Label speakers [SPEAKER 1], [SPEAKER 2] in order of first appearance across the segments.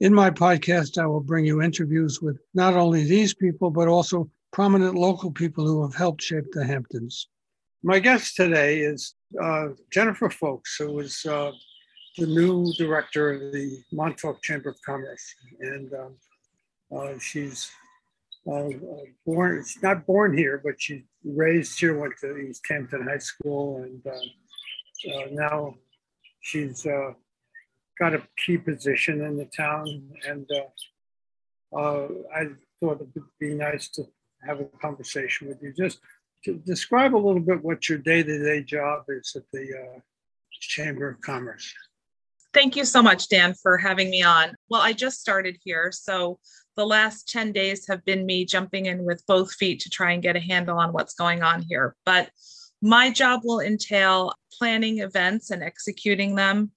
[SPEAKER 1] In my podcast, I will bring you interviews with not only these people, but also prominent local people who have helped shape the Hamptons. My guest today is uh, Jennifer Folks, who is uh, the new director of the Montauk Chamber of Commerce. And um, uh, she's uh, born, she's not born here, but she's raised here, went to East Hampton High School, and uh, uh, now she's got a key position in the town, and uh, uh, I thought it would be nice to have a conversation with you. Just to describe a little bit what your day-to-day job is at the uh, Chamber of Commerce.
[SPEAKER 2] Thank you so much, Dan, for having me on. Well, I just started here, so the last 10 days have been me jumping in with both feet to try and get a handle on what's going on here. But my job will entail planning events and executing them,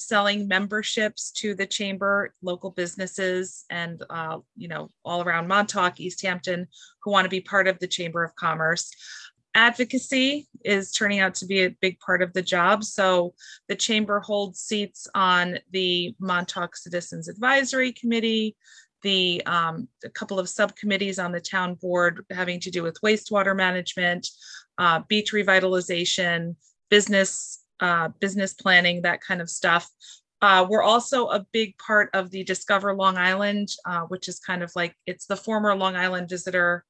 [SPEAKER 2] selling memberships to the chamber, local businesses, and uh, you know all around Montauk, East Hampton, who want to be part of the Chamber of Commerce. Advocacy is turning out to be a big part of the job. So the chamber holds seats on the Montauk Citizens Advisory Committee, the um, a couple of subcommittees on the town board having to do with wastewater management, uh, beach revitalization, business uh, business planning, that kind of stuff. Uh, we're also a big part of the Discover Long Island, uh, which is kind of like it's the former Long Island Visitor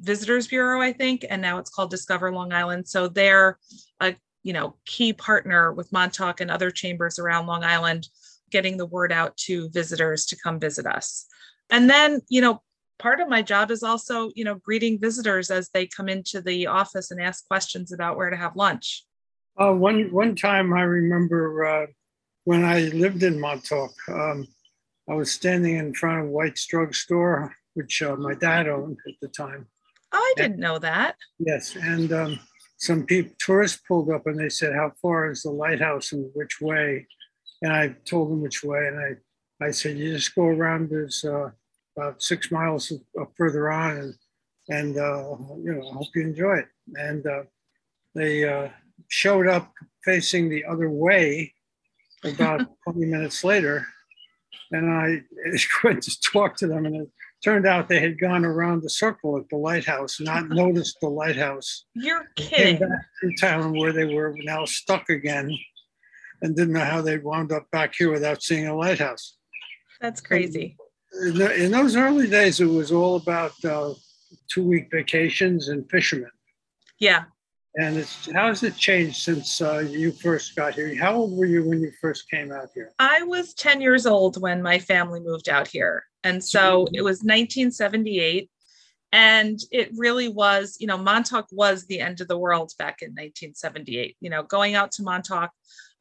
[SPEAKER 2] Visitors Bureau, I think, and now it's called Discover Long Island. So they're a you know key partner with Montauk and other chambers around Long Island, getting the word out to visitors to come visit us. And then you know part of my job is also you know greeting visitors as they come into the office and ask questions about where to have lunch
[SPEAKER 1] uh, one one time I remember uh, when I lived in Montauk, um, I was standing in front of White's drugstore, which uh, my dad owned at the time.
[SPEAKER 2] Oh, I didn't and, know that.
[SPEAKER 1] Yes, and um, some people tourists pulled up and they said, "How far is the lighthouse and which way?" And I told them which way, and I I said, "You just go around. There's uh, about six miles up further on, and and uh, you know, I hope you enjoy it." And uh, they showed up facing the other way about 20 minutes later. And I went to talk to them, and it turned out they had gone around the circle at the lighthouse, not noticed the lighthouse.
[SPEAKER 2] You're kidding. Came back
[SPEAKER 1] to town where they were now stuck again and didn't know how they'd wound up back here without seeing a lighthouse.
[SPEAKER 2] That's crazy.
[SPEAKER 1] In, in those early days, it was all about uh, two week vacations and fishermen.
[SPEAKER 2] Yeah.
[SPEAKER 1] And it's, how has it changed since uh, you first got here? How old were you when you first came out here?
[SPEAKER 2] I was 10 years old when my family moved out here. And so it was 1978. And it really was, you know, Montauk was the end of the world back in 1978. You know, going out to Montauk,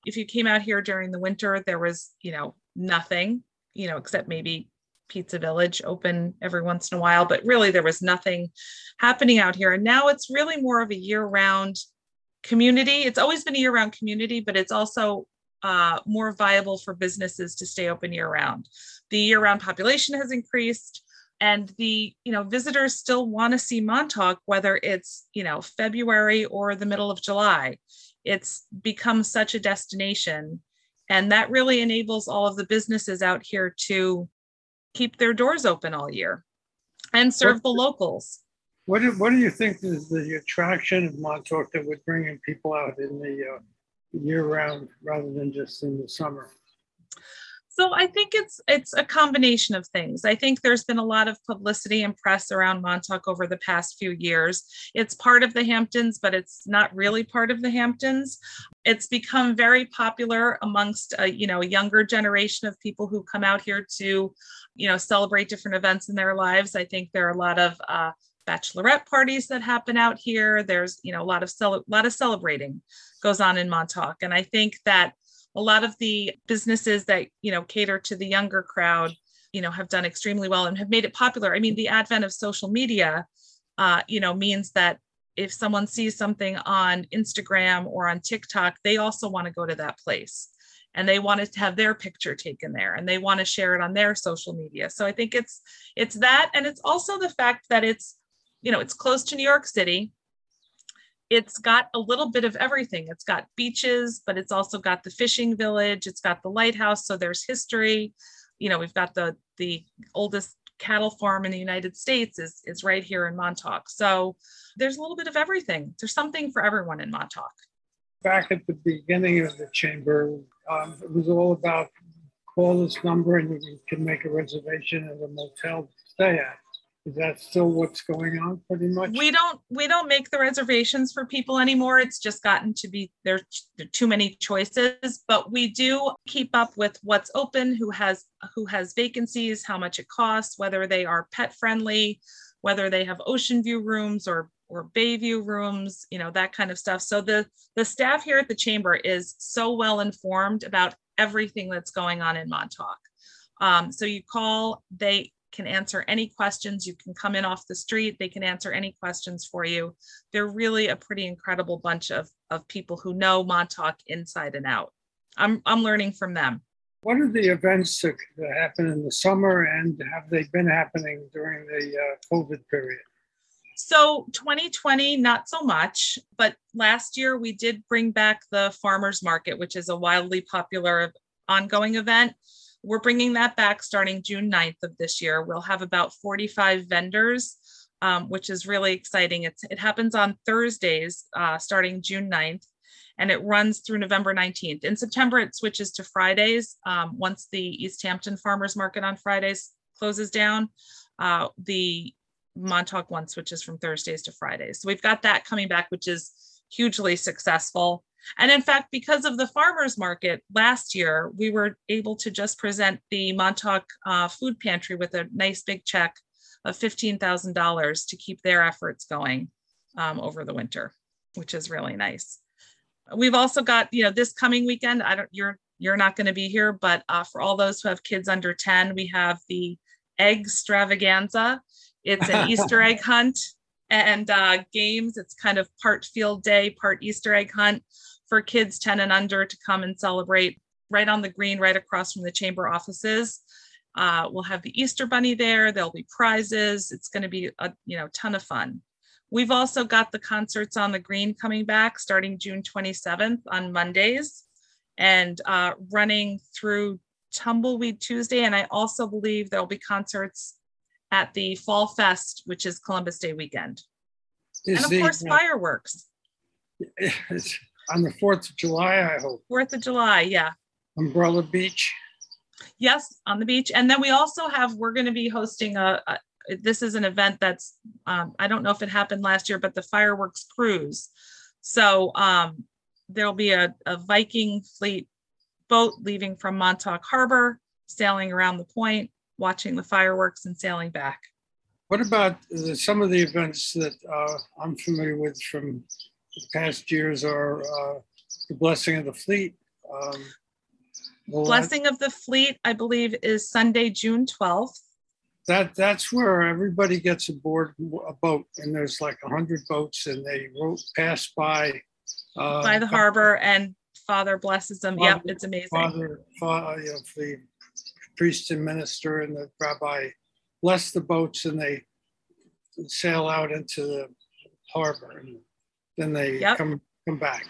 [SPEAKER 2] if you came out here during the winter, there was, you know, nothing, you know, except maybe Pizza Village open every once in a while, but really there was nothing happening out here. And now it's really more of a year round community. It's always been a year round community, but it's also uh, more viable for businesses to stay open year round. The year round population has increased and the you know visitors still want to see montauk whether it's you know february or the middle of july it's become such a destination and that really enables all of the businesses out here to keep their doors open all year and serve what, the locals.
[SPEAKER 1] What do, what do you think is the attraction of Montauk that would bring in people out in the uh, year round rather than just in the summer?
[SPEAKER 2] So I think it's it's a combination of things. I think there's been a lot of publicity and press around Montauk over the past few years. It's part of the Hamptons, but it's not really part of the Hamptons. It's become very popular amongst a, you know a younger generation of people who come out here to, you know, celebrate different events in their lives. I think there are a lot of uh, bachelorette parties that happen out here. There's you know a lot of cel- lot of celebrating goes on in Montauk, and I think that a lot of the businesses that you know cater to the younger crowd you know have done extremely well and have made it popular. I mean the advent of social media uh, you know means that if someone sees something on instagram or on tiktok they also want to go to that place and they want to have their picture taken there and they want to share it on their social media. So i think it's it's that. And it's also the fact that it's you know it's close to new york city it's got a little bit of everything. It's got beaches but it's also got the fishing village it's got the lighthouse so there's history. You know we've got the the oldest cattle farm in the united states is is right here in montauk. So there's a little bit of everything. There's something for everyone in montauk.
[SPEAKER 1] Back at the beginning of the chamber um, it was all about call this number and you can make a reservation at a motel to stay at. Is that still what's going on pretty much?
[SPEAKER 2] We don't we don't make the reservations for people anymore. It's just gotten to be there too many choices, but we do keep up with what's open, who has who has vacancies, how much it costs, whether they are pet friendly, whether they have ocean view rooms or or Bayview rooms, you know, that kind of stuff. So the the staff here at the chamber is so well informed about everything that's going on in Montauk. Um, so you call, they can answer any questions. You can come in off the street. They can answer any questions for you. They're really a pretty incredible bunch of, of people who know Montauk inside and out. I'm, I'm learning from them.
[SPEAKER 1] What are the events that, happen in the summer and have they been happening during the uh, COVID period?
[SPEAKER 2] So 2020, not so much, but last year we did bring back the farmers market, which is a wildly popular ongoing event. We're bringing that back starting June 9th of this year. We'll have about 45 vendors, um, which is really exciting. It's, it happens on Thursdays uh, starting June 9th and it runs through November 19th. In September, it switches to Fridays. Um, once the East Hampton Farmers Market on Fridays closes down, uh, the Montauk one switches from Thursdays to Fridays. So we've got that coming back, which is hugely successful. And in fact, because of the farmers market last year, we were able to just present the Montauk uh, Food Pantry with a nice big check of $15,000 to keep their efforts going um, over the winter, which is really nice. We've also got, you know, this coming weekend, I don't, you're, you're not going to be here, but uh, for all those who have kids under 10, we have the egg extravaganza. It's an Easter egg hunt and uh, games. It's kind of part field day, part Easter egg hunt for kids 10 and under to come and celebrate right on the green, right across from the chamber offices. Uh, we'll have the Easter bunny there. There'll be prizes. It's going to be a you know ton of fun. We've also got the concerts on the green coming back starting June 27th on Mondays and uh, running through Tumbleweed Tuesday. And I also believe there'll be concerts at the Fall Fest, which is Columbus Day weekend. Is and of the, course, uh, fireworks.
[SPEAKER 1] On the 4th of July, I hope.
[SPEAKER 2] 4th of July, yeah.
[SPEAKER 1] Umbrella Beach.
[SPEAKER 2] Yes, on the beach. And then we also have, we're going to be hosting a, a this is an event that's, um, I don't know if it happened last year, but the fireworks cruise. So um, there'll be a, a Viking fleet boat leaving from Montauk Harbor, sailing around the point, watching the fireworks and sailing back.
[SPEAKER 1] What about the, some of the events that uh, I'm familiar with from past years are uh, the Blessing of the Fleet? Um,
[SPEAKER 2] Blessing of the Fleet, I believe, is Sunday, June 12th.
[SPEAKER 1] That that's where everybody gets aboard a boat, and there's like a hundred boats, and they pass by
[SPEAKER 2] uh, by the harbor, and Father blesses them. Father, yep, it's amazing.
[SPEAKER 1] Father, Father you know, the priest and minister and the rabbi bless the boats and they sail out into the harbor and then they yep. come come back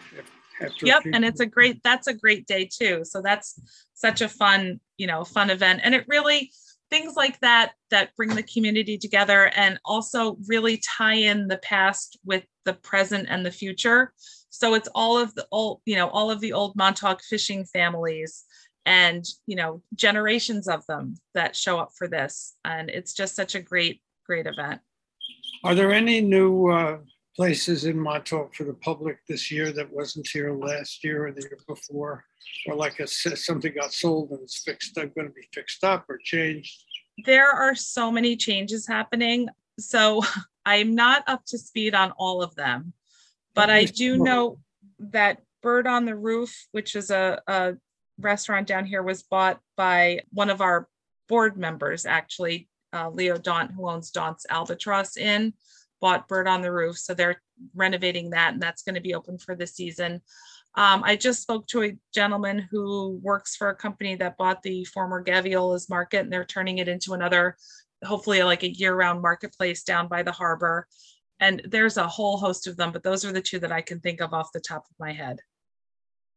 [SPEAKER 2] yep and it's a great that's a great day too. So that's such a fun you know fun event. And it really things like that that bring the community together and also really tie in the past with the present and the future. So it's all of the old you know all of the old montauk fishing families and you know generations of them that show up for this. And it's just such a great great event.
[SPEAKER 1] Are there any new uh, places in montauk for the public this year that wasn't here last year or the year before or like a, something got sold and it's fixed I'm going to be fixed up or changed
[SPEAKER 2] there are so many changes happening so i'm not up to speed on all of them but i do know that bird on the roof which is a, a restaurant down here was bought by one of our board members actually. Uh, Leo Daunt, who owns Daunt's Albatross Inn, bought Bird on the Roof. So they're renovating that and that's going to be open for the season. Um, I just spoke to a gentleman who works for a company that bought the former Gaviola's Market and they're turning it into another, hopefully like a year-round marketplace down by the harbor. And there's a whole host of them, but those are the two that I can think of off the top of my head.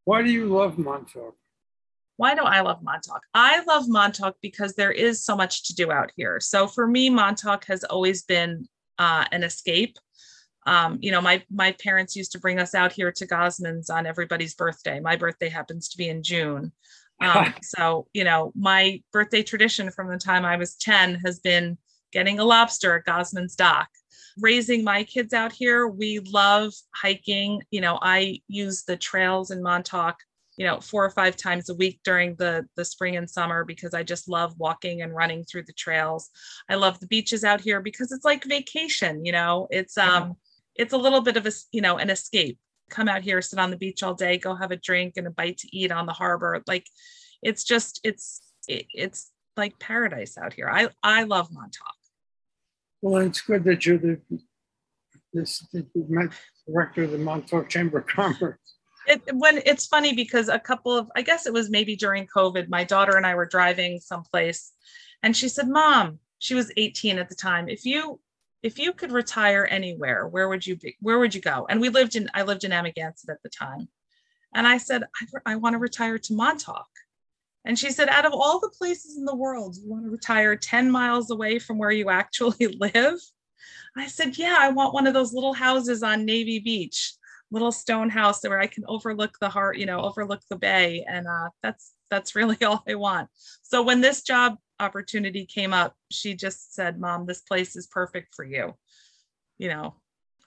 [SPEAKER 1] Why do you love Montauk?
[SPEAKER 2] Why do I love Montauk? I love Montauk because there is so much to do out here. So for me, Montauk has always been uh, an escape um, you know, my my parents used to bring us out here to Gosman's on everybody's birthday. My birthday happens to be in June. Um, so, you know, my birthday tradition from the time I was 10 has been getting a lobster at Gosman's Dock. Raising my kids out here, we love hiking. You know, I use the trails in Montauk, you know, four or five times a week during the the spring and summer because I just love walking and running through the trails. I love the beaches out here because it's like vacation, you know. It's um it's a little bit of a you know an escape. Come out here sit on the beach all day go have a drink and a bite to eat on the harbor. Like it's just it's it, it's like paradise out here. I i love montauk.
[SPEAKER 1] Well it's good that you're the this the director of the montauk chamber of commerce
[SPEAKER 2] it, when it's funny because a couple of i guess it was maybe during covid my daughter and i were driving someplace and she said mom she was 18 at the time if you if you could retire anywhere, where would you be? Where would you go? And we lived in, I lived in Amagansett at the time. And I said, I, I want to retire to Montauk. And she said, out of all the places in the world, you want to retire 10 miles away from where you actually live? I said, yeah, I want one of those little houses on Navy Beach, little stone house where I can overlook the heart, you know, overlook the bay. And uh, that's that's really all I want. So when this job opportunity came up, she just said, Mom, this place is perfect for you. You know,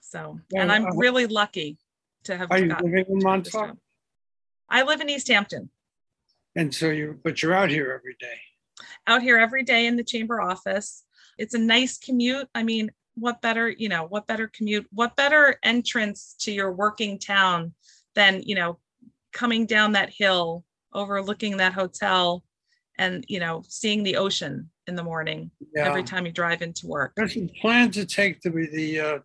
[SPEAKER 2] so, and I'm uh, really lucky to have.
[SPEAKER 1] Are you living in Montauk?
[SPEAKER 2] I live in East Hampton.
[SPEAKER 1] And so you, but you're out here every day.
[SPEAKER 2] Out here every day in the chamber office. It's a nice commute. I mean, what better, you know, what better commute, what better entrance to your working town than, you know, coming down that hill, overlooking that hotel, and you know seeing the ocean in the morning yeah. every time you drive into work?
[SPEAKER 1] There's some plans to take to be the uh,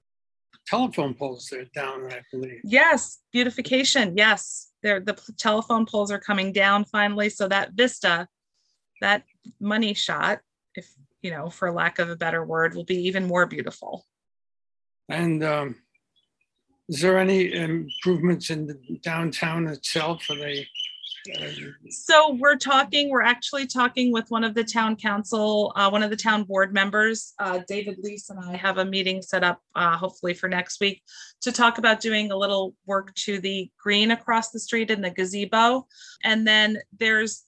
[SPEAKER 1] telephone poles there down i believe.
[SPEAKER 2] Yes beautification yes. There the telephone poles are coming down finally so that vista that money shot if you know for lack of a better word will be even more beautiful.
[SPEAKER 1] And um, is there any improvements in the downtown itself? Are they
[SPEAKER 2] so we're talking, we're actually talking with one of the town council, uh, one of the town board members, uh, David Lys and I have a meeting set up, uh, hopefully for next week to talk about doing a little work to the green across the street in the gazebo. And then there's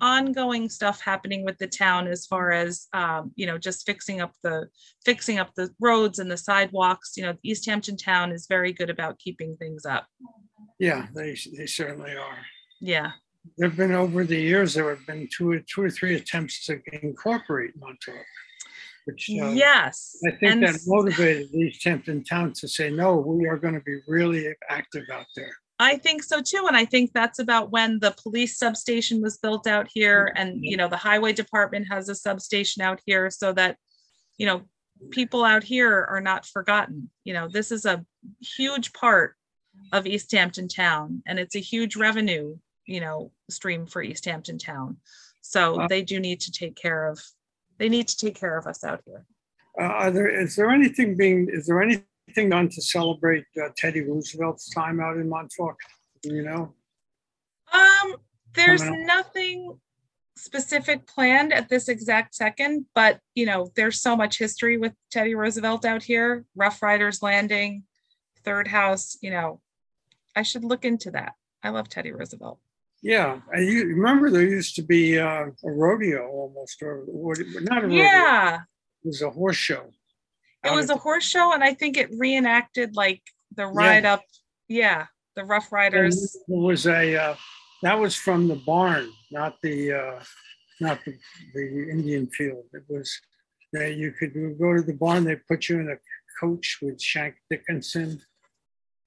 [SPEAKER 2] ongoing stuff happening with the town as far as um, you know just fixing up the fixing up the roads and the sidewalks you know east hampton town is very good about keeping things up
[SPEAKER 1] yeah they, they certainly are
[SPEAKER 2] yeah.
[SPEAKER 1] There have been over the years, there have been two or two or three attempts to incorporate Montauk.
[SPEAKER 2] Which, uh, yes.
[SPEAKER 1] I think and that motivated East Hampton Town to say, no, we are going to be really active out there.
[SPEAKER 2] I think so too. And I think that's about when the police substation was built out here. And, you know, the highway department has a substation out here so that, you know, people out here are not forgotten. You know, this is a huge part of East Hampton Town and it's a huge revenue you know stream for East Hampton Town. So they do need to take care of they need to take care of us out here.
[SPEAKER 1] Uh, are there is there anything being is there anything done to celebrate uh, Teddy Roosevelt's time out in Montauk? You know?
[SPEAKER 2] Um, there's nothing specific planned at this exact second, but you know, there's so much history with Teddy Roosevelt out here. Rough Riders Landing, Third House. You know, I should look into that. I love Teddy Roosevelt.
[SPEAKER 1] Yeah, I remember there used to be uh, a rodeo almost, or, or not a rodeo.
[SPEAKER 2] Yeah,
[SPEAKER 1] it was a horse show.
[SPEAKER 2] It was a horse show, and I think it reenacted like the ride yeah. up. Yeah, the Rough Riders.
[SPEAKER 1] it was a uh, that was from the barn, not the uh, not the, the Indian field. It was that you could go to the barn. They put you in a coach with Shank Dickinson.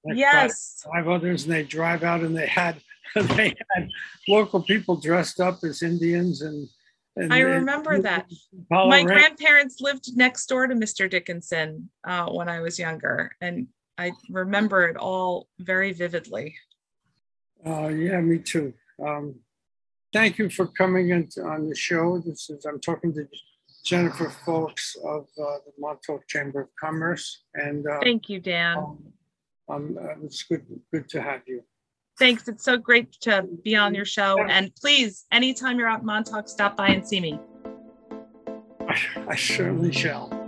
[SPEAKER 2] Yes.
[SPEAKER 1] Five, five others, and they drive out, and they had they had local people dressed up as Indians and And-
[SPEAKER 2] I
[SPEAKER 1] and-
[SPEAKER 2] remember that.
[SPEAKER 1] Apollo
[SPEAKER 2] My grandparents lived next door to Mr. Dickinson uh, when I was younger, and I remember it all very vividly.
[SPEAKER 1] Uh, yeah, me too. Um, thank you for coming in on the show. This is, I'm talking to Jennifer Folks of uh, the Montauk Chamber of Commerce and uh,
[SPEAKER 2] Thank you, Dan.
[SPEAKER 1] um, um, uh, it's good, good to have you.
[SPEAKER 2] Thanks. It's so great to be on your show. And please, anytime you're out in Montauk, stop by and see me.
[SPEAKER 1] I certainly shall.